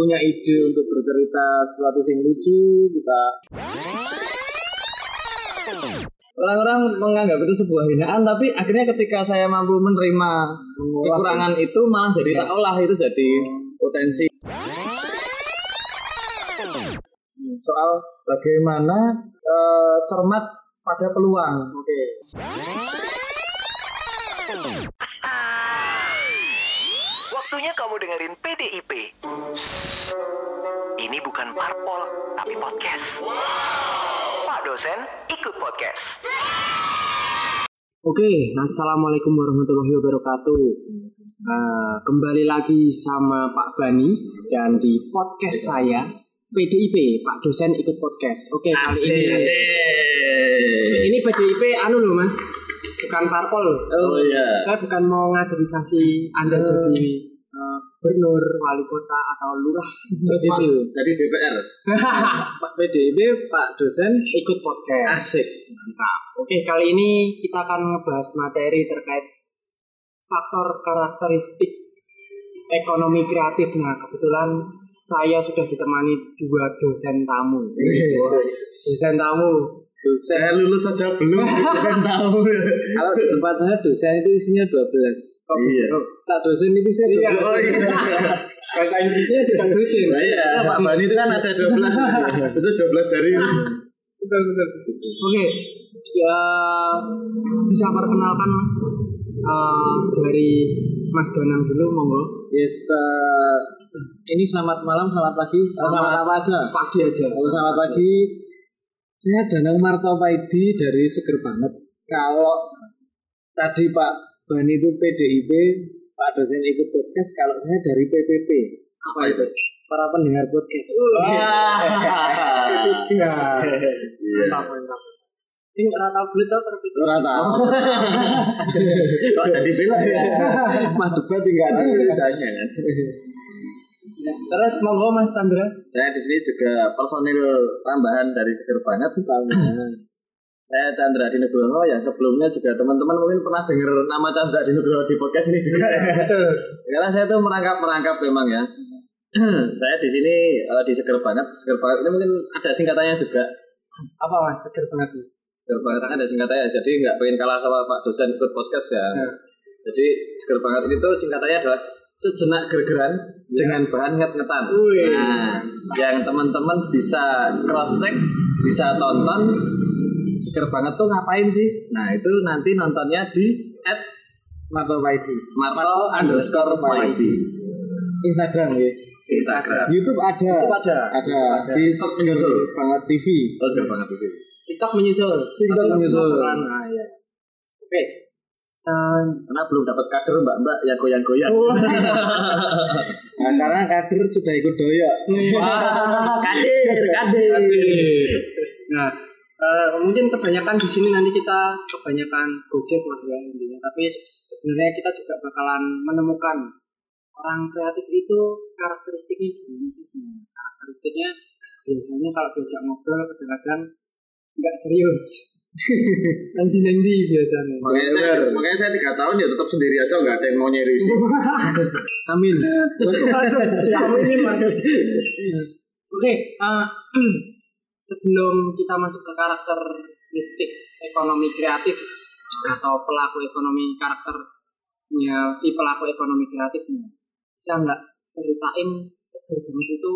punya ide untuk bercerita sesuatu yang lucu kita orang-orang menganggap itu sebuah hinaan tapi akhirnya ketika saya mampu menerima kekurangan itu malah jadi tak olah itu jadi potensi. Soal bagaimana eh, cermat pada peluang. Oke Waktunya kamu dengerin PDIP. Ini bukan parpol, tapi podcast. Pak dosen, ikut podcast. Oke, assalamualaikum warahmatullahi wabarakatuh. Eh, kembali lagi sama Pak Bani dan di podcast saya PDIP, Pak dosen ikut podcast. Oke, kali ini ini PDIP anu loh Mas, bukan parpol. Oh iya. Saya bukan mau ngaderisasi Anda jadi eh, gubernur, wali kota atau lurah gitu. Jadi DPR. Pak PDIP, Pak dosen ikut podcast. Asik. Mantap. Oke, kali ini kita akan ngebahas materi terkait faktor karakteristik ekonomi kreatif. Nah, kebetulan saya sudah ditemani dua dosen tamu. Dosen tamu. Saya lulus saja belum. Saya tahu. Kalau di tempat saya dosen itu isinya 12. Kok Iya. oh, Saat dosen itu saya Iya. 12. Oh iya. Bahasa Inggrisnya juga dosen. Nah, iya. Pak Bani itu kan ada 12. Khusus 12 jari. betul betul oke ya bisa perkenalkan mas Eh, dari mas Danang dulu monggo Yes, eh, ini selamat malam, selamat pagi, selamat, apa aja? pagi aja Halo, selamat pagi. Saya Danang Martopaidi dari Seger Banget. Kalau tadi Pak Bani itu PDIP, Pak dosen ikut podcast, kalau saya dari PPP. apa itu Para pendengar podcast. Iya. Iya. mantap mantap ini rata bulat apa rata bulat? Rata. Kok jadi bilang ya? Mah debat enggak ada. Jangan. Ya, terus monggo mas Sandra Saya di sini juga personil tambahan dari Seger Banget. Saya Chandra di Nugroho yang sebelumnya juga teman-teman mungkin pernah dengar nama Chandra di Nugroho di podcast ini juga. betul Karena saya tuh merangkap merangkap memang ya. saya di sini eh, di Seger Banget. Seger Banget ini mungkin ada singkatannya juga. apa mas seger banget Seger Banget ada singkatannya. Jadi nggak pengen kalah sama Pak dosen ikut podcast ya. Ya. Jadi Seger Banget ini tuh singkatannya adalah sejenak gergeran dengan bahan nget-ngetan. Wih. Nah, yang teman-teman bisa cross check, bisa tonton Seger Banget tuh ngapain sih? Nah, itu nanti nontonnya di at Martopaidi. Marto underscore Paidi. Instagram ya. Instagram. YouTube ada. YouTube ada. Ada. Di Seger Menyusul. Banget TV. Oh, Seger Banget itu. TikTok menyusul TikTok menyusul. nah, ya. oke Karena belum dapat kader mbak-mbak yang goyang-goyang. Nah, karena kader sudah ikut doyok. kader, kader. Nah, eh, mungkin kebanyakan di sini nanti kita kebanyakan gojek lah ya intinya. Tapi sebenarnya kita juga bakalan menemukan orang kreatif itu karakteristiknya gimana sih? Karakteristiknya biasanya kalau diajak ngobrol kadang-kadang nggak serius. Nanti-nanti biasanya. Makanya saya, makanya saya tiga tahun ya tetap sendiri aja nggak ada yang mau nyari sih. Amin. Ya, mas. Oke, eh, sebelum kita masuk ke karakteristik ekonomi kreatif atau pelaku ekonomi karakternya si pelaku ekonomi kreatifnya, bisa nggak ceritain seger banget itu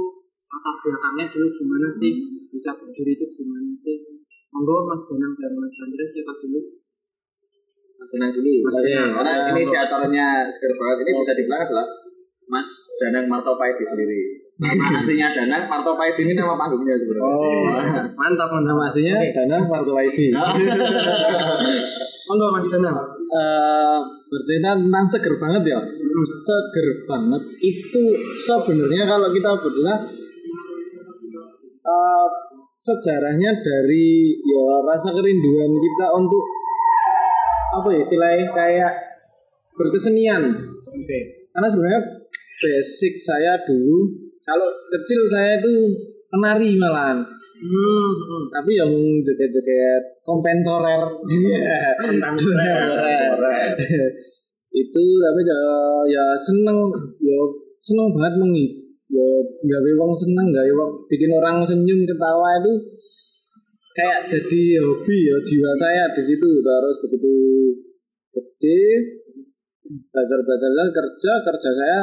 latar belakangnya dulu gimana sih bisa berdiri itu gimana sih? Monggo Mas Danang dan Mas Chandra siapa dulu? Mas Danang dulu. Mas Danang. Karena inisiatornya Seger Banget ini bisa dibilang adalah Mas Danang Martopaidi sendiri. Nama aslinya Danang Martopaidi ini nama panggungnya sebenarnya. Oh, mantap mantap. Nama aslinya Oke. Danang Martopaidi. Monggo Mas Danang. Eh, bercerita tentang seger banget ya. Seger banget itu sebenarnya kalau kita bercerita eh, sejarahnya dari ya rasa kerinduan kita untuk apa ya istilahnya kayak berkesenian. Oke. Karena sebenarnya basic saya dulu kalau kecil saya itu penari malahan. Hmm, hmm. Tapi yang joget-joget kompentorer. Kompentorer. itu tapi ya, ya seneng ya seneng banget mengi ya gawe wong seneng gawe wong bikin orang senyum ketawa itu kayak jadi hobi ya jiwa saya di situ. Terus begitu gede belajar belajar kerja kerja saya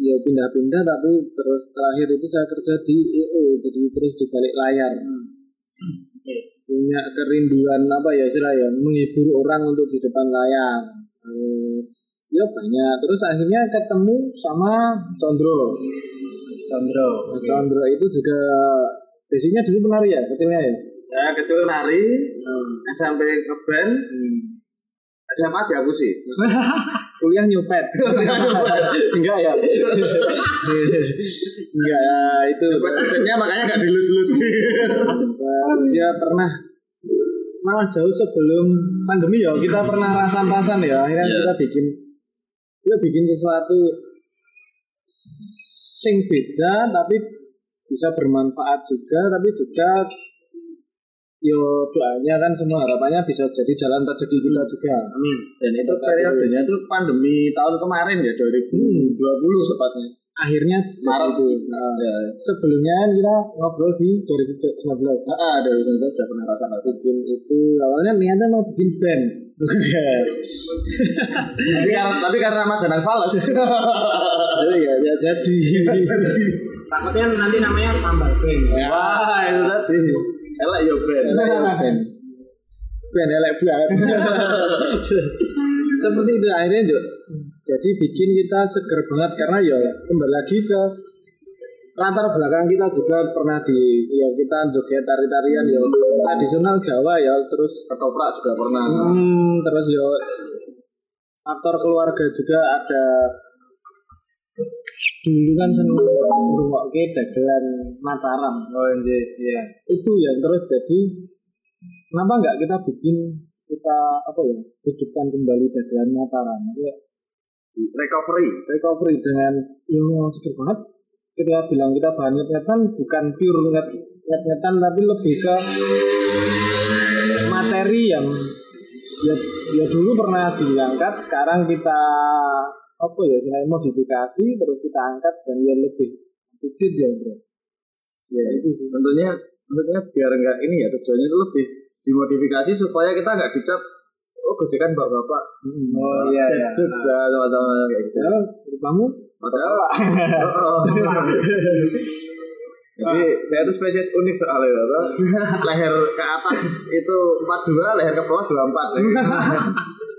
ya pindah-pindah tapi terus terakhir itu saya kerja di EO jadi terus di balik layar. Punya kerinduan apa ya istilah ya menghibur orang untuk di depan layar. Terus ya banyak. Terus akhirnya ketemu sama Condro Condro. Condro itu juga basicnya dulu penari ya kecilnya ya? Saya kecil nari, SMP ngeband, SMA diapusi. kuliah nyopet. Enggak ya? Enggak ya itu. Asetnya makanya gak dilus-lus. Terus dia pernah malah jauh sebelum pandemi ya kita pernah rasan-rasan ya. Akhirnya Iya. kita bikin kita bikin sesuatu sing beda tapi bisa bermanfaat juga tapi juga yo doanya kan semua harapannya bisa jadi jalan rezeki kita juga amin Dan itu periodenya tuh pandemi tahun kemarin ya 2020 tepatnya. akhirnya jadi Maret. itu Nah, Ya. sebelumnya kan kita ngobrol di 2019 Ah, 2019 sudah pernah rasa bikin itu awalnya niatnya mau bikin band Tapi karena, tapi karena Mas Danang fals. Jadi ya ya jadi Takutnya nanti namanya tambal band. Wah, itu tadi. Elek ya Ben. band band elek banget seperti itu akhirnya Juk. jadi bikin kita seger banget karena ya kembali lagi ke latar belakang kita juga pernah di ya kita joget tari-tarian ya tradisional Jawa ya terus Ketoprak juga pernah. Hmm, terus yo faktor keluarga juga ada dulu kan seneng ngrungokke dagelan Mataram. Oh iya. Itu ya terus jadi kenapa nggak kita bikin kita apa ya hidupkan kembali dagelan Mataram. Maksudnya Recovery. recovery dengan yo seger banget kita bilang kita bahan ngetan bukan pure nget ngetan tapi lebih ke materi yang ya, ya dulu pernah diangkat sekarang kita apa ya selain modifikasi terus kita angkat dan ya lebih update ya bro Ya itu sih. Tentunya tentunya biar enggak ini ya tujuannya itu lebih dimodifikasi supaya kita enggak dicap oh gojekan bapak-bapak. oh iya iya jokes ya sama-sama kayak gitu. Kamu Padahal. Jadi saya itu spesies unik soalnya Bapak. leher ke atas itu 42, leher ke bawah 24 ya.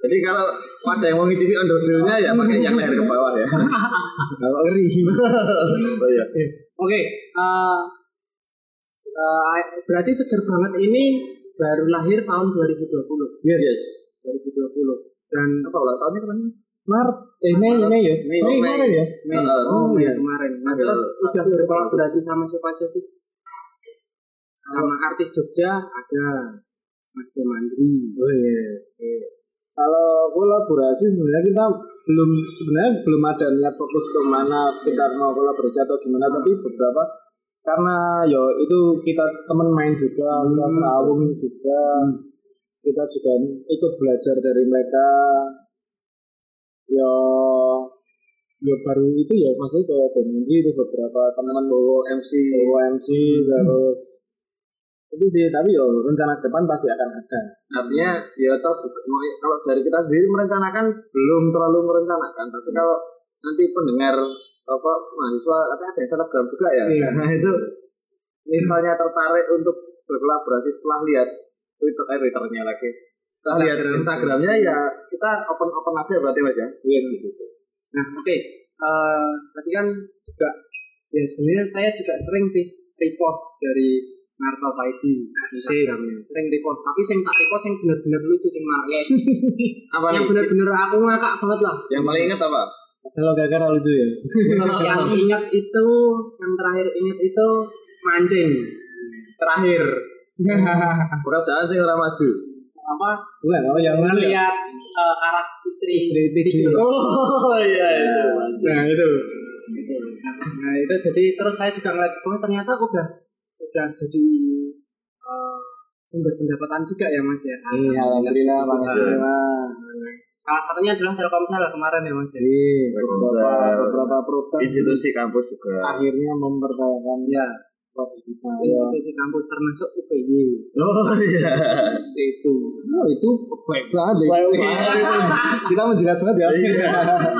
Jadi kalau ada yang mau ngicipi onderdilnya ya pakai yang leher ke bawah ya. kalau ngeri Oh iya. Oke, eh, eh, berarti seger banget ini baru lahir tahun 2020. yes, Yes. 2020. Dan Apa ulang tahunnya kemarin? Mas? Maret eh Mei Mei ya? Mei. Mei kemarin ya? Mei, oh iya. iya. kemarin. Nah, terus sudah berkolaborasi sama siapa aja sih? Sama artis Jogja ada Mas Demandri. oh yes kalau kolaborasi sebenarnya kita belum sebenarnya belum ada niat fokus ke mana kita mau kolaborasi atau gimana tapi beberapa karena yo itu kita teman main juga kita serawung juga. Kita juga ikut belajar dari mereka yo yo baru itu ya maksudnya kayak Benji itu beberapa teman Bowo MC. bawa MC terus itu sih tapi yo rencana ke depan pasti akan ada Artinya ya toh mau- kalau dari kita sendiri merencanakan belum terlalu merencanakan, tapi kalau nanti pendengar apa mahasiswa katanya ada yang selebgram juga ya. Iya. Nah itu misalnya tertarik untuk berkolaborasi setelah lihat Twitter eh Twitternya lagi. Setelah lihat Instagram. Instagramnya ya kita open open aja berarti mas ya. yes Nah, oke. Eh, tadi kan juga ya sebenarnya saya juga sering sih repost dari Narto Paidi Instagramnya. Sering repost, tapi yang tak repost yang bener-bener lucu sing marke. Apa yang nih? bener-bener aku ngakak banget lah. Yang paling ingat apa? kalau gara-gara lucu ya yang ingat itu, yang terakhir ingat itu mancing. Terakhir Pekerjaan sih orang maju. Apa? bukan oh yang mana ya Melihat eh, arah istri. istri tidur Oh iya itu. Nah itu. Gitu. Nah itu jadi terus saya juga ngeliat oh ternyata udah udah jadi eh, sumber pendapatan juga ya mas ya. Iya, alhamdulillah makasih mas Salah satunya adalah Telkomsel kemarin ya Mas. ya. Iya, beberapa Telkomsel. beberapa produk institusi kampus juga akhirnya mempercayakan Ya. Ya, institusi kampus termasuk UPY. oh iya itu. Oh, itu baik banget. ya. Baik banget kita menjilat banget ya. iya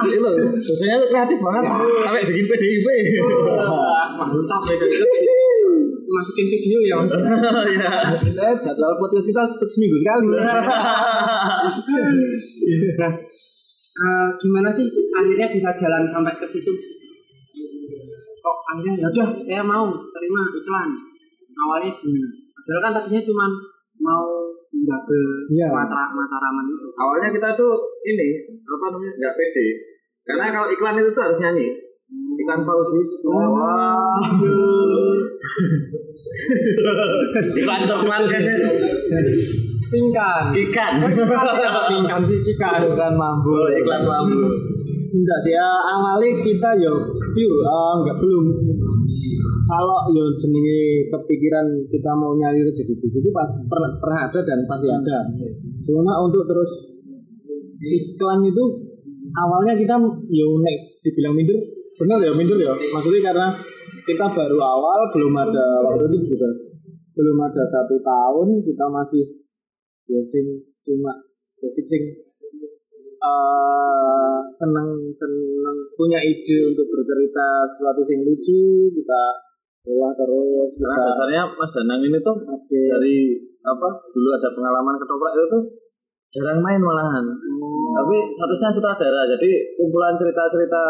itu dosennya kreatif banget sampai bikin PDIP mantap itu. Masukin video ya Mas. iya kita jadwal podcast kita setiap seminggu sekali. Nah, eh, gimana sih akhirnya bisa jalan sampai ke situ? Akhirnya ya udah saya mau terima iklan. Awalnya gimana? Padahal kan tadinya cuma mau double Iya. mata Mataraman itu. awalnya kita tuh ini apa namanya nggak pede karena kalau iklan itu tuh harus nyanyi iklan Fauzi wah iklan coklat kayaknya Pingkan. ikan Pingkan sih Cika. Bukan mampu. oh, iklan lampu Enggak sih, ya, awalnya kita ya pure, eh, enggak belum. Kalau ya jenenge kepikiran kita mau nyari rezeki di situ pas pernah, pernah ada dan pasti ada. Cuma untuk terus iklan itu awalnya kita ya nek dibilang minder, benar ya minder ya. Maksudnya karena kita baru awal belum ada waktu itu juga belum ada satu tahun kita masih ya sing cuma basic sing eh seneng seneng punya ide untuk bercerita sesuatu yang lucu kita olah terus kita karena dasarnya Mas Danang ini tuh Oke. dari apa dulu ada pengalaman ketoprak itu tuh jarang main malahan. Tapi statusnya sutradara jadi kumpulan cerita-cerita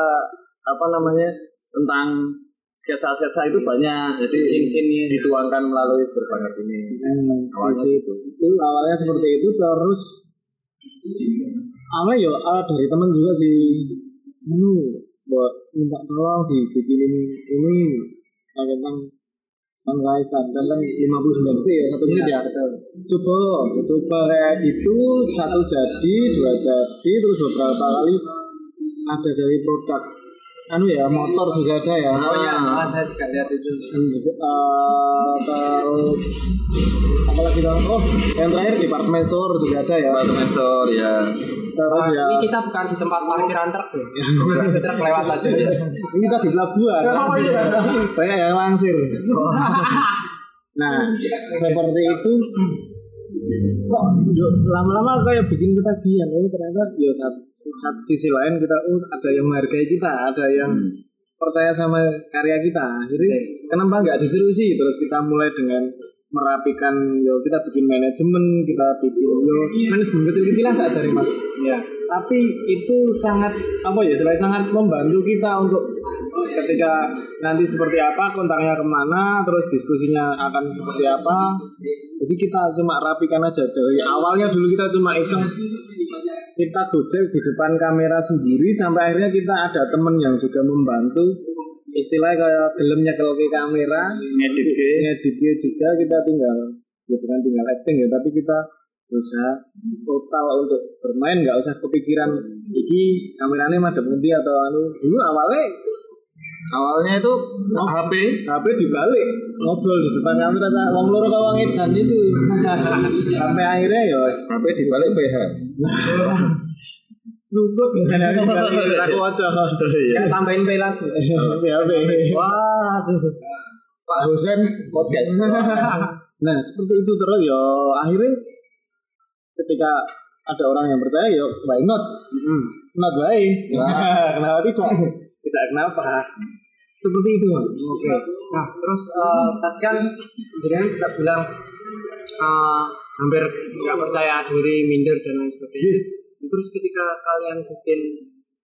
apa namanya tentang sketsa-sketsa itu banyak. Jadi Scene-scene-nya. dituangkan melalui banget ini. Hmm, awalnya itu itu awalnya seperti itu terus awalnya ya ah, dari teman juga sih. Anu buat minta tolong dibikinin ini tentang Sunrise dan kan 59 detik ya satu menit ya? Coba coba kayak gitu satu jadi dua jadi terus beberapa kali ada dari produk anu ya motor juga ada ya Oh ya, ah, saya juga lihat itu. Eh, terus apalagi dong oh yang terakhir department store juga ada ya Departemen Store ya terus ya Ini kita bukan di tempat parkiran truk ya. truk lewat aja. ini kita di pelabuhan Oh, iya. banyak yang langsir nah seperti itu kok lama-lama kayak bikin ketagihan oh ternyata yo satu, sisi lain kita oh ada yang menghargai kita ada yang percaya sama karya kita. Akhirnya kenapa nggak diserusi terus kita mulai dengan merapikan yo kita bikin manajemen kita bikin yo manajemen kecil-kecilan saja mas. Ya. tapi itu sangat apa ya selain sangat membantu kita untuk ketika nanti seperti apa kontaknya ke mana terus diskusinya akan seperti apa. Jadi kita cuma rapikan aja. Dari awalnya dulu kita cuma iseng kita gojek di depan kamera sendiri sampai akhirnya kita ada temen yang juga membantu. Istilahnya kayak gelemnya kalau ke kamera. Ngedit ke. Juga kita tinggal ya bukan tinggal acting ya tapi kita berusaha total untuk bermain nggak usah kepikiran iki kameranya madep ngendi atau anu. Dulu awalnya awalnya itu HP HP dibalik. Ngobrol di depan kamera tak wong loro kau wong edan itu. Sampai akhirnya ya HP dibalik PH Sumpah biasanya aku balik aku aja. Kan tambahin pay lagi. HP waduh. Pak Husen podcast. Nah seperti itu terus ya. Akhirnya ketika ada orang yang percaya ya why not not why kenapa tidak tidak kenapa. Seperti itu mas. Oke. Nah, terus eh, tadi kan jenengan juga bilang eh, hampir nggak percaya diri, minder dan lain sebagainya. Terus ketika kalian bikin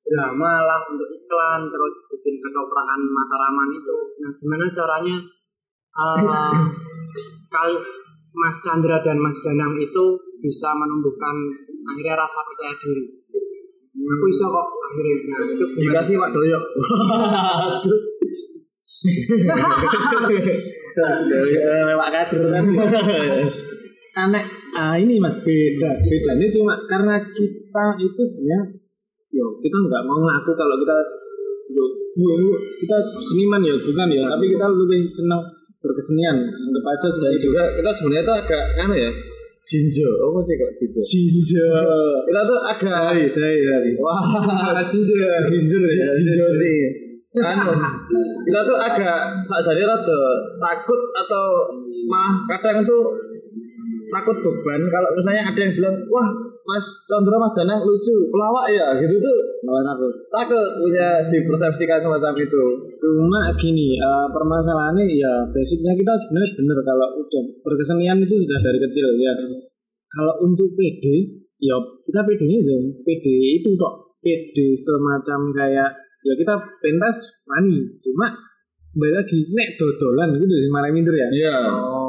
drama lah untuk iklan, terus bikin ketoprakan Mataraman itu, nah gimana caranya eh, kali Mas Chandra dan Mas Danang itu bisa menumbuhkan akhirnya rasa percaya diri. Aku bisa kok akhirnya. Nah, itu gimana? dikasih Pak Doyok lewat kader aneh ah ini mas beda bedanya cuma karena kita itu sebenarnya yo kita nggak mau ngaku kalau kita yo, yo, yo, kita seniman ya bukan ya tapi kita lebih senang berkesenian. Anggap aja dan sebagai juga kita sebenarnya itu agak anu ya Jinjo, apa sih kok Jinjo? Jinjo. Kita tuh agak Jai, jai, jai. wah Ginger. Jinjo ya, Jinjo nih. Anu, kita tuh agak sakjane rada takut atau malah kadang tuh takut beban kalau misalnya ada yang bilang wah Mas Chandra Mas Danang lucu pelawak ya gitu tuh Malah takut. takut punya dipersepsikan semacam itu Cuma gini, eh, permasalahannya ya basicnya kita sebenarnya benar kalau udah berkesenian itu sudah dari kecil ya. Kalau untuk PD, ya kita PD-nya jangan PD itu kok. PD semacam kayak ya kita pentas wani, cuma kembali lagi nek dodolan itu dari malam minder ya. iya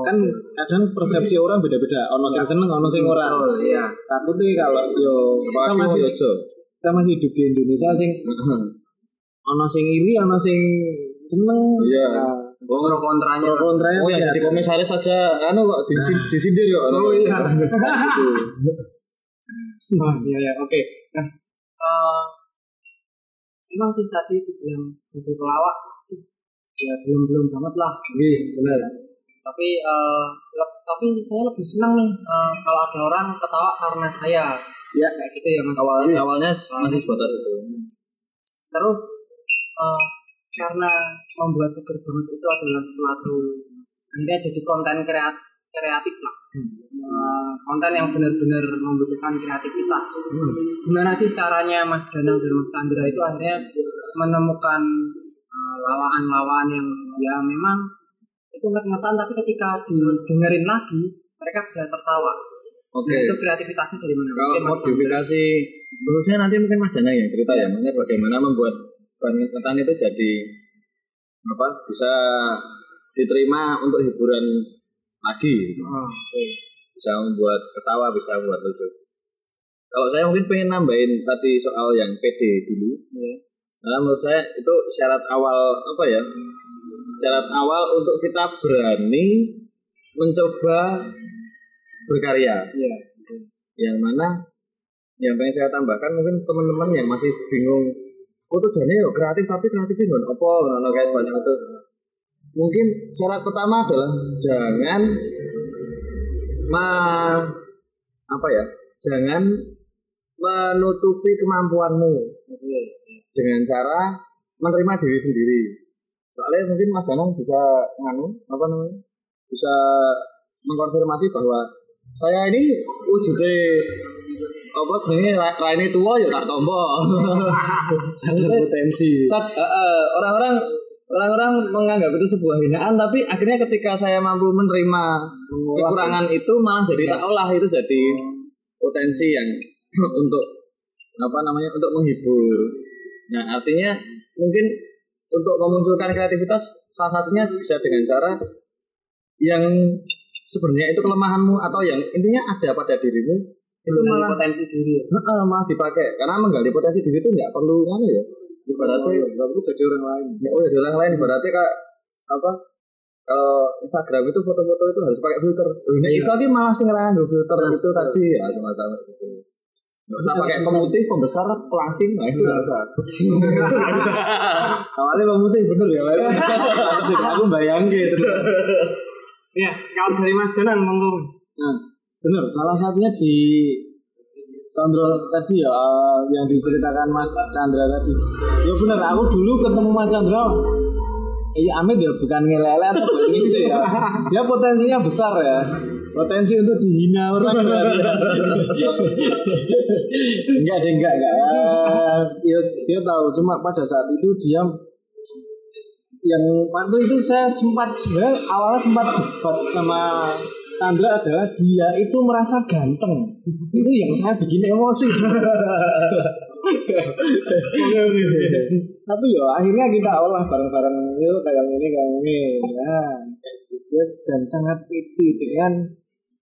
Kan kadang persepsi orang beda-beda. Ono sing seneng, ono sing ora. Oh iya. Takutnya kalau yo kita masih kita masih hidup di Indonesia sing ono sing iri, ono sing seneng. Iya. Nah, Pro kontranya. pro kontranya oh ya ya. jadi komisaris saja anu kok disin- disindir kok Oh iya. Gitu. Oh iya ya. Oke. Nah, eh emang sih tadi dibilang butuh pelawak ya belum belum banget lah. Iya, benar. Tapi le- tapi saya lebih senang nih eh, kalau ada orang ketawa karena saya. Ya. kayak gitu ya mas. awalnya awalnya masih sebatas itu Terus eh, karena membuat seger banget itu adalah suatu akhirnya jadi konten kreat kreatif lah. Eh, konten yang benar-benar membutuhkan kreativitas. Gimana sih caranya Mas Danang dan Mas Chandra itu akhirnya menemukan lawan-lawan yang ya memang itu nget-ngetan tapi ketika didengerin lagi mereka bisa tertawa. oke Nah, itu kreativitasnya dari mana? kalau modifikasi khususnya nanti mungkin Mas Danang yang cerita ya maksudnya bagaimana membuat bahan ketan itu jadi apa bisa diterima untuk hiburan lagi gitu. Oh, oke. bisa membuat ketawa bisa membuat lucu kalau saya mungkin pengen nambahin tadi soal yang PD dulu Iya. Karena menurut saya itu syarat awal apa ya? Syarat awal untuk kita berani mencoba berkarya. Iya. yang mana yang pengen saya tambahkan mungkin teman-teman yang masih bingung oh tuh jadi yuk kreatif tapi kreatifnya nggak apa? Nah, kayak semacam itu. Mungkin syarat pertama adalah jangan ma apa ya? Jangan menutupi kemampuanmu dengan cara menerima diri sendiri soalnya mungkin Mas Danang bisa nganu apa namanya bisa mengkonfirmasi bahwa saya ini wujudnya apa jenenge ra- raine tua ya tak tombo. Sadar potensi. Eh, eh, orang-orang orang-orang menganggap itu sebuah hinaan tapi akhirnya ketika saya mampu menerima kekurangan itu malah jadi tak olah itu jadi potensi yang untuk apa namanya untuk menghibur. Nah artinya mungkin untuk memunculkan kreativitas salah satunya bisa dengan cara yang sebenarnya itu kelemahanmu atau yang intinya ada pada dirimu itu malah potensi diri ya. Heeh, malah dipakai. Karena menggali potensi diri itu nggak perlu kan ya ibaratnya nggak perlu jadi orang lain. ya oh jadi orang lain ibaratnya kak apa? Kalau Instagram itu foto-foto itu harus pakai filter. Nah, iso ki malah sing filter itu tadi. Ya semacam itu nggak usah pakai pemutih pembesar pelangsing nah itu nggak usah Awalnya pemutih bener ya. Aku bayangin gitu. Ya, kalau dari Mas Danang monggo. Nah, bener. Salah satunya di Chandra tadi ya eh, yang diceritakan Mas Chandra tadi. Ya bener. Aku dulu ketemu Mas Chandra. Iya Amit ya bukan ngelele atau begini ya. Dia potensinya besar ya. Potensi untuk dihina. Orang enggak deh enggak enggak. Dia, dia tahu cuma pada saat itu dia yang waktu itu saya sempat sebenarnya awalnya sempat debat sama Chandra adalah dia itu merasa ganteng. Itu yang saya bikin emosi. Tapi ya akhirnya kita olah bareng-bareng itu kayak ini kayak ini ya dan sangat pede dengan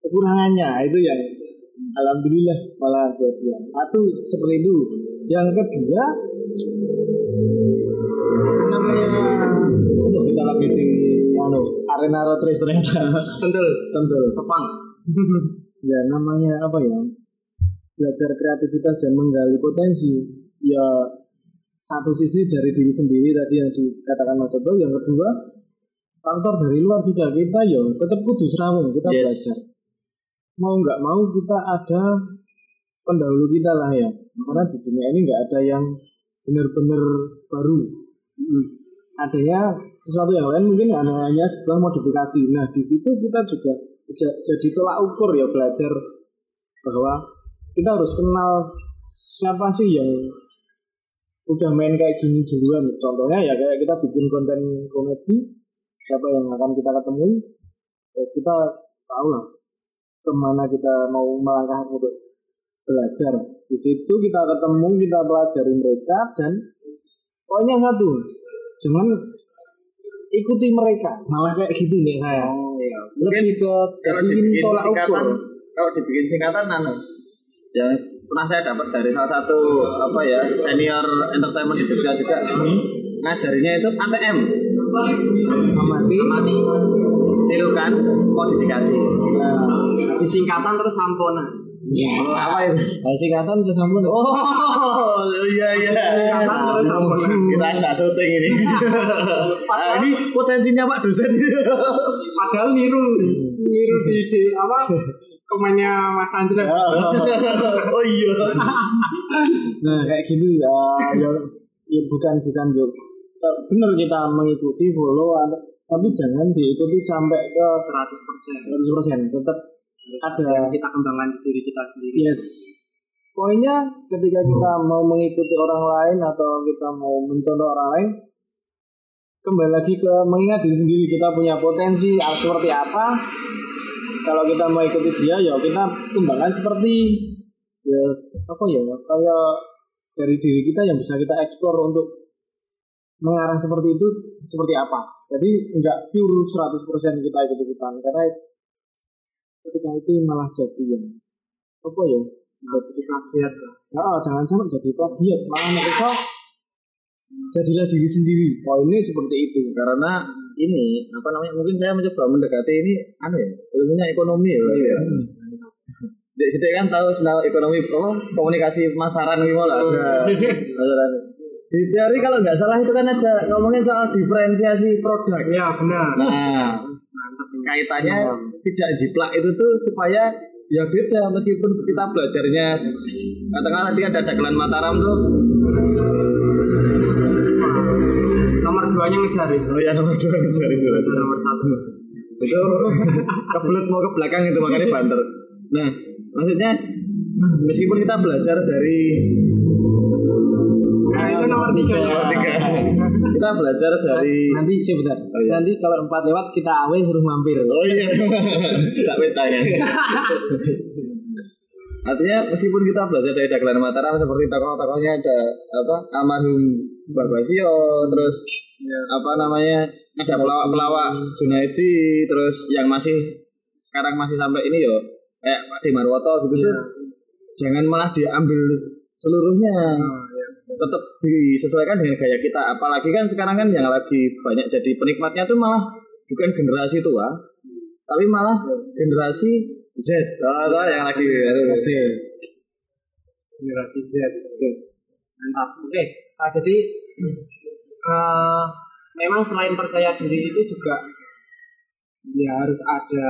kekurangannya. Itu yang alhamdulillah malah buat dia. Satu seperti itu. Yang kedua namanya untuk kita lagi di anu arena road race ternyata Sentul. sentul. Sepang. Ya namanya apa ya? Belajar kreativitas dan menggali potensi. Ya satu sisi dari diri sendiri tadi yang dikatakan Mas Coba yang kedua faktor dari luar juga kita ya tetap kudu serawung kita Yes. belajar. Mau nggak mau kita ada pendahulu kita lah ya. Karena di dunia ini nggak ada yang benar-benar baru. Adanya sesuatu yang lain mungkin hanya hanya sebuah modifikasi. Nah di situ kita juga ja- jadi tolak ukur ya belajar bahwa kita harus kenal siapa sih yang udah main kayak gini duluan. Contohnya ya kayak kita bikin konten komedi siapa yang akan kita ketemu ya kita tahu lah ke mana kita mau melangkah untuk belajar. Di situ kita ketemu kita pelajari mereka dan pokoknya satu jangan ikuti mereka. Malah kayak gitu nih saya Oh iya. lebih ke jadiin dibikin tolak singkatan, ukur kalau dibikin singkatan anu yang pernah saya dapat dari salah satu apa ya senior entertainment di Jogja juga. Ngajarinya itu ATM amati. Tirukan modifikasi. Disingkatan terus sampona. Oh, apa itu? Nah, singkatan terus ampun oh iya iya. Singkatan terus sampona. Kita ajak syuting ini. Nah, ini potensinya Pak dosen padahal niru. Niru di, di apa? Komennya Mas Andra. Oh iya. Nah kayak gitu ya ya, ya bukan bukan juga benar kita mengikuti follow tapi jangan diikuti sampai ke 100% 100% tetap ada yang kita kembangkan di diri kita sendiri. Yes. Poinnya ketika kita mau mengikuti orang lain atau kita mau mencontoh orang lain kembali lagi ke mengingat diri sendiri. Kita punya potensi ah, seperti apa. Kalau kita mau ikuti dia ya kita kembangkan seperti yes apa ya kayak dari diri kita yang bisa kita eksplor untuk mengarah seperti itu seperti apa? Jadi nggak pure 100% kita ikut ikutan karena ketika itu malah jadi yang apa ya? Nggak jadi plagiat lah. Oh, jangan sampai jadi plagiat malah mereka jadilah diri sendiri. Oh ini seperti itu karena ini apa namanya mungkin saya mencoba mendekati ini anu ya ilmunya ekonomi ya yes. Sedek kan tahu senau ekonomi apa komunikasi pemasaran gitu lah ada pemasaran. Di teori kalau nggak salah itu kan ada ngomongin soal diferensiasi produk. ya benar. Nah, kaitannya tidak jiplak itu tuh supaya ya beda meskipun kita belajarnya katakanlah tadi ada dagelan Mataram tuh. Nomor duanya ngejarin oh ya nomor dua besar itu. Ngejar nomor satu. Itu kebelet mau ke belakang itu makanya banter. Nah maksudnya meskipun kita belajar dari itu tiga. Ya nomor tiga. Kita belajar dari nanti sebentar. Oh, iya. nanti kalau empat lewat kita awe suruh mampir. Oh iya. Sak petanya artinya meskipun kita belajar dari dagelan Mataram seperti tokoh-tokohnya ada apa almarhum Mbak Basio terus apa namanya ada pelawak-pelawak Junaidi terus yang masih sekarang masih sampai ini yo kayak Pak Demarwoto gitu tuh jangan malah diambil seluruhnya tetap disesuaikan dengan gaya kita. Apalagi kan sekarang kan yang lagi banyak jadi penikmatnya tuh malah bukan generasi tua tapi malah generasi Z. Tahu, yang lagi generasi. Z. Mantap. Oke Nah, jadi eh, memang selain percaya diri itu juga ya harus ada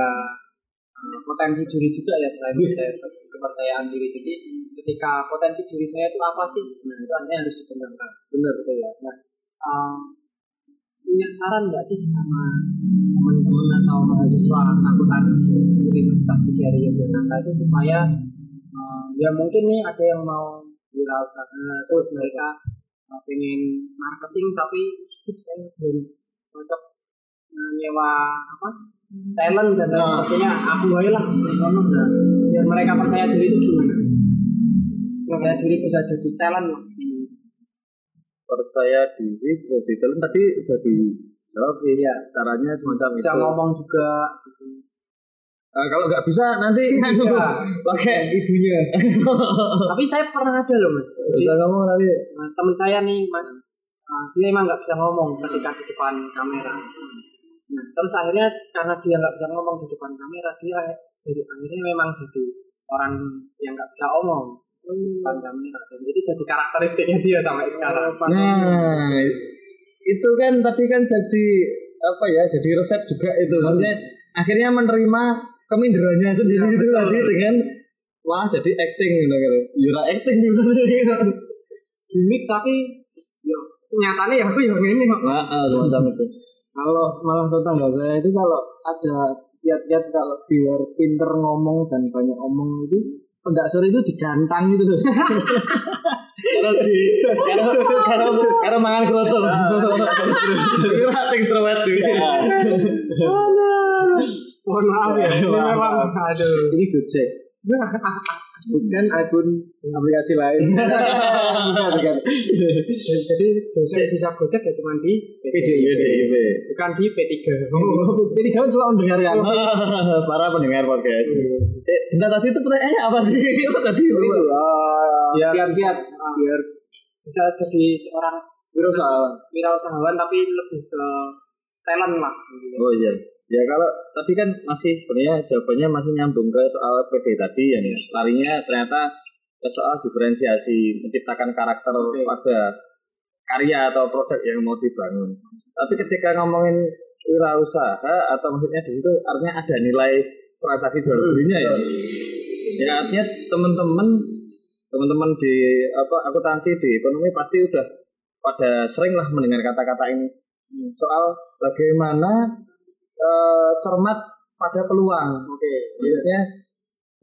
eh, potensi diri juga ya selain percaya, kepercayaan diri. Jadi ketika potensi diri saya itu apa sih? Nah itu artinya harus dikembangkan. Benar betul ya. Nah eh, punya saran nggak sih sama teman-teman atau mahasiswa akuntansi Universitas Negeri Yogyakarta itu supaya eh, ya mungkin nih ada yang mau wirausaha terus mereka eh, pengen marketing tapi "Ih, saya belum cocok eh, nyewa apa talent dan lain sebagainya aku aja lah nah biar mereka percaya diri itu gimana percaya diri bisa jadi talent percaya diri bisa ditelan tadi udah dijawab sih ya caranya semacam bisa itu. ngomong juga Eh, kalau nggak bisa nanti. Anu, Iya. pakai ibunya. Tapi saya pernah ada loh mas. Jadi, bisa ngomong nanti. Nah, teman saya nih mas. Uh, dia emang nggak bisa ngomong ketika di depan kamera. Nah, terus akhirnya karena dia nggak bisa ngomong di depan kamera dia jadi akhirnya memang jadi orang yang nggak bisa omong depan kamera dan itu jadi karakteristiknya dia sampai sekarang Nah, itu kan tadi kan jadi apa ya? Jadi resep juga itu. Maksudnya akhirnya menerima keminderannya sendiri itu tadi dengan malah jadi acting gitu gitu. Yura acting gitu. gimmick tapi yo senyatanya ya aku yang ini kok. Nah, semacam itu. Kalau malah tetangga saya itu kalau ada kiat-kiat kalau biar pinter ngomong dan banyak omong itu pendak sore itu digantang gitu loh. Kalau di kalau kalau kalau mangan kroto. Yura acting cerewet juga. Mohon maaf ya. Ini memang aduh. Ini Gojek. Bukan akun aplikasi lain. Jadi dosen bisa gojek ya cuma di PDIP. Bukan di P3. Ini kamu cuma mendengarkan. Para pendengar podcast. Eh, bentar tadi itu pertanyaannya apa sih? Apa tadi? Ya, Kiat-kiat Ah. biar Bisa jadi seorang wirausahawan. wirausahawan tapi lebih ke talent lah. Oh iya. Ya kalau tadi kan masih sebenarnya jawabannya masih nyambung ke soal PD tadi ya. Larinya ternyata ke soal diferensiasi menciptakan karakter pada karya atau produk yang mau dibangun. Tapi ketika ngomongin wirausaha atau maksudnya di situ artinya ada nilai transaksi jual belinya ya. Ya artinya teman-teman teman-teman di apa akuntansi di ekonomi pasti udah pada sering lah mendengar kata-kata ini soal bagaimana eh, cermat pada peluang. Oke. Maksudnya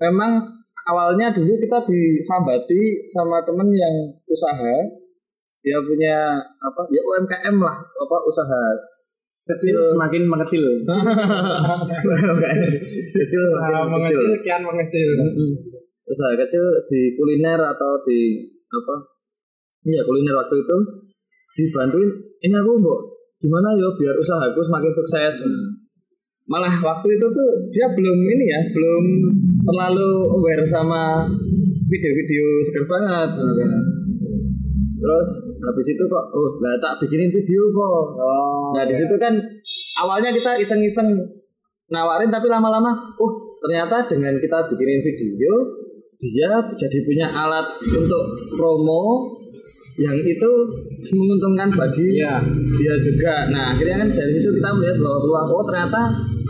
memang awalnya dulu kita disambati sama temen yang usaha dia punya apa ya UMKM lah apa usaha Kecil semakin mengecil. kecil Usaha semakin mengecil, kecil kian mengecil. Usaha kecil di kuliner atau di apa iya kuliner waktu itu dibantuin ini aku mbok gimana yo biar usahaku semakin sukses malah waktu itu tuh dia belum ini ya belum terlalu aware sama video-video seger banget terus habis itu kok oh lah tak bikinin video kok nah di situ kan awalnya kita iseng-iseng nawarin tapi lama-lama oh ternyata dengan kita bikinin video dia jadi punya alat untuk promo yang itu menguntungkan bagi Iya. dia juga. Nah akhirnya kan dari situ kita melihat bahwa peluang oh ternyata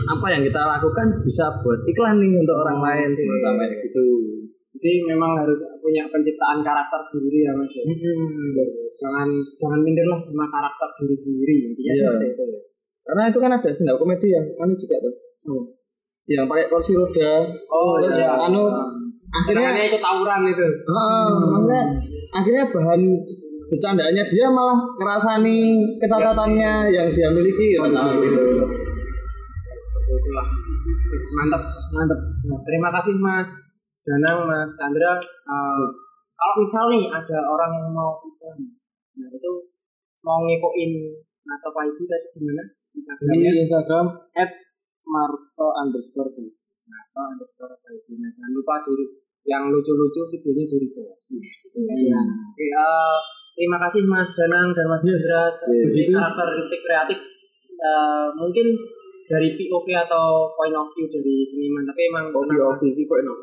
apa yang kita lakukan bisa buat iklan nih untuk orang lain semacam kayak gitu. Jadi memang harus punya penciptaan karakter sendiri ya mas ya. Jangan jangan minder lah sama karakter diri sendiri. Intinya Iya. seperti itu ya. Karena itu kan ada stand up komedi yang anu juga tuh. Yang pakai kursi roda. Oh Terus iya. anu Akhirnya akhirnya ikut tawuran itu. Heeh, maksudnya akhirnya bahan bercandaannya dia malah ngerasani kecatatannya yang dia miliki gitu. Seperti itulah. Wis, mantap, mantap. Nah, terima kasih Mas Danang, Mas Chandra. Eh, kalau misal nih ada orang yang mau iklan, nah itu mau ngepoin atau apa itu tadi gimana? Di Instagramnya Instagram at marto underscore atau underscore. Nah jangan lupa diri yang lucu-lucu videonya dari bos. Iya. Oke, eh, terima kasih Mas Danang dan Mas Chandra Yes. jadi karakteristik kreatif eh, mungkin dari POV atau point of view dari seniman tapi emang POV iki kok enak.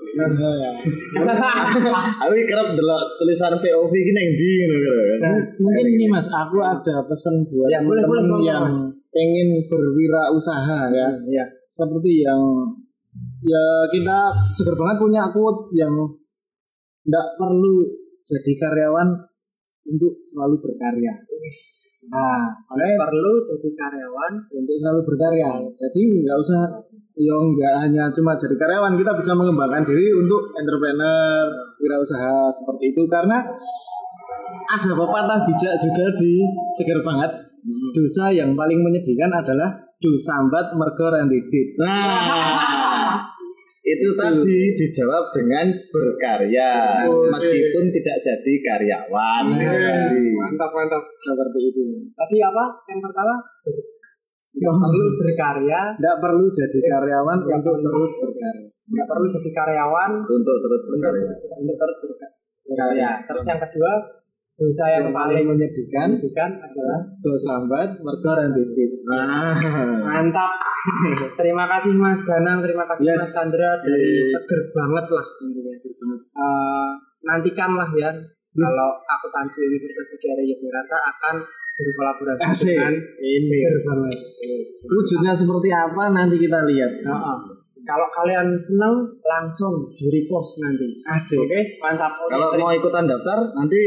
Aku iki kerap delok tulisan POV iki nang ndi ngono kira. Nah, mungkin ini mas, aku ada pesan buat Ya, boleh, boleh, teman-teman boleh, yang Mas. pengen berwirausaha ya. Iya. Seperti yang ya kita seger banget punya quote yang tidak perlu jadi karyawan untuk selalu berkarya. Nah, makanya perlu jadi karyawan untuk selalu berkarya. Jadi nggak usah ya nggak hanya cuma jadi karyawan, kita bisa mengembangkan diri untuk entrepreneur, wirausaha seperti itu karena ada pepatah bijak juga di seger banget. Dosa yang paling menyedihkan adalah dosambat mergo rendidit. Nah, itu tadi dijawab dengan berkarya meskipun tidak jadi karyawan. Tadi. mantap mantap Seperti itu. tadi apa yang pertama nggak perlu berkarya Tidak perlu jadi karyawan untuk terus berkarya. nggak perlu jadi karyawan Untuk terus berkarya. untuk terus berka- berkarya terus yang kedua dosa yang Yang paling menyedihkan menyedihkan adalah dosambat mergo rendidit. Nah, mantap terima kasih Mas Danang terima kasih Yes. Mas Chandra dari seger banget lah intinya Eh, nantikanlah ya kalau akuntansi Universitas Negara Yogyakarta akan berkolaborasi Asik. dengan Ini. seger banget Yes. Wujudnya seperti apa nanti kita lihat. Heeh. Kalau kalian senang langsung di repost nanti. Asik. Oke, mantap. Oke, Kalau mau ikutan daftar nanti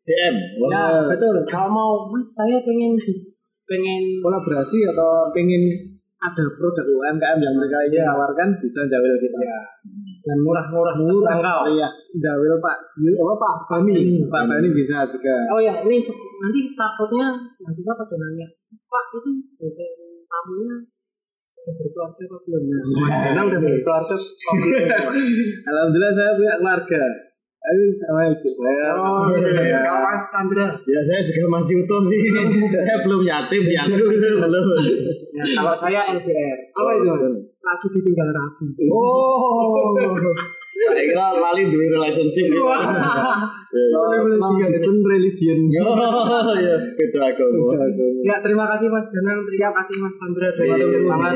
DM. Ya, Wah. betul. Kalau mau, Mas, saya pengen pengen Kolaborasi atau pengen ada produk UMKM yang mereka ingin Iya. tawarkan bisa jawil kita. dan murah-murah terjangkau. Iya, jawil Pak Jil, apa Pak Bani. Pak Bani bisa juga. Oh ya, ini nanti takutnya mahasiswa pada nanya, Pak itu dosen tamunya udah berkeluarga apa belum? Nah, Mas Danang udah berkeluarga. Alhamdulillah saya punya keluarga. Aku sama ibu saya. Oh, Iya. Mas Chandra. Ya saya juga masih utuh sih. saya belum yatim, yatim belum. Ya, kalau saya LDR. Apa itu Mas? Lagi ditinggal rapi. Oh. Saya kira lali duwe relationship gitu. Long distance religion. Oh, iya, beda agama. Ya, terima kasih Mas Danang, terima kasih Mas Chandra Iya, sumber iya, banget.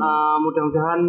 Uh, mudah-mudahan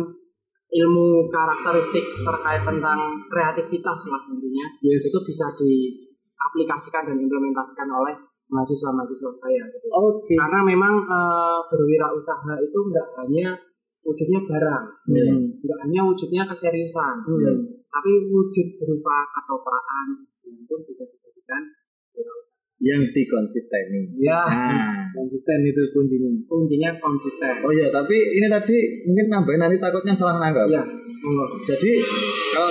ilmu karakteristik terkait tentang kreativitas lah intinya Yes. itu bisa diaplikasikan dan implementasikan oleh mahasiswa-mahasiswa saya gitu. Oke. karena memang uh, berwirausaha itu nggak hanya wujudnya barang Iya. nggak hanya wujudnya keseriusan Hmm. tapi wujud berupa ketopraan itu bisa dijadikan wirausaha Yang dikonsisteni. ya Nah. Konsisten itu kuncinya. kuncinya konsisten Oh iya, tapi ini tadi mungkin nambahin nanti takutnya salah nangkap. ya monggo Jadi kalau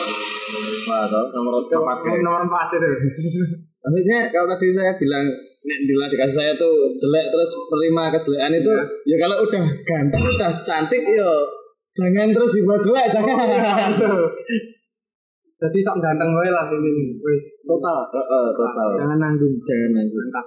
Wah, nomor empat nomor empat itu Maksudnya kalau tadi saya bilang nek Dila dikasih saya tuh jelek terus terima kejelekan itu ya kalau udah ganteng udah cantik ya jangan terus dibuat jelek jangan Jadi sok ganteng gue lah ini wis total Heeh, total Jangan nanggung. jangan nanggung mantap.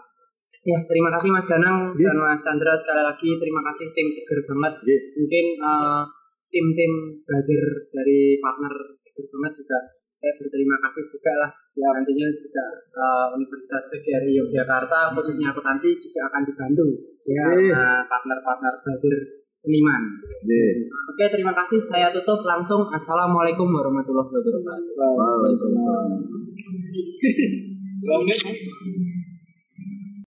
Ya terima kasih Mas Danang dan Mas Chandra sekali lagi terima kasih tim seger banget. Iya. Mungkin eh, tim-tim buzzer dari partner seger banget juga saya berterima kasih juga lah. Nantinya juga eh, Universitas PGRI Yogyakarta khususnya akuntansi juga akan dibantu Iya. Nah, partner-partner buzzer seniman. Iya. Oke terima kasih saya tutup langsung. Assalamualaikum warahmatullahi wabarakatuh. Waalaikumsalam.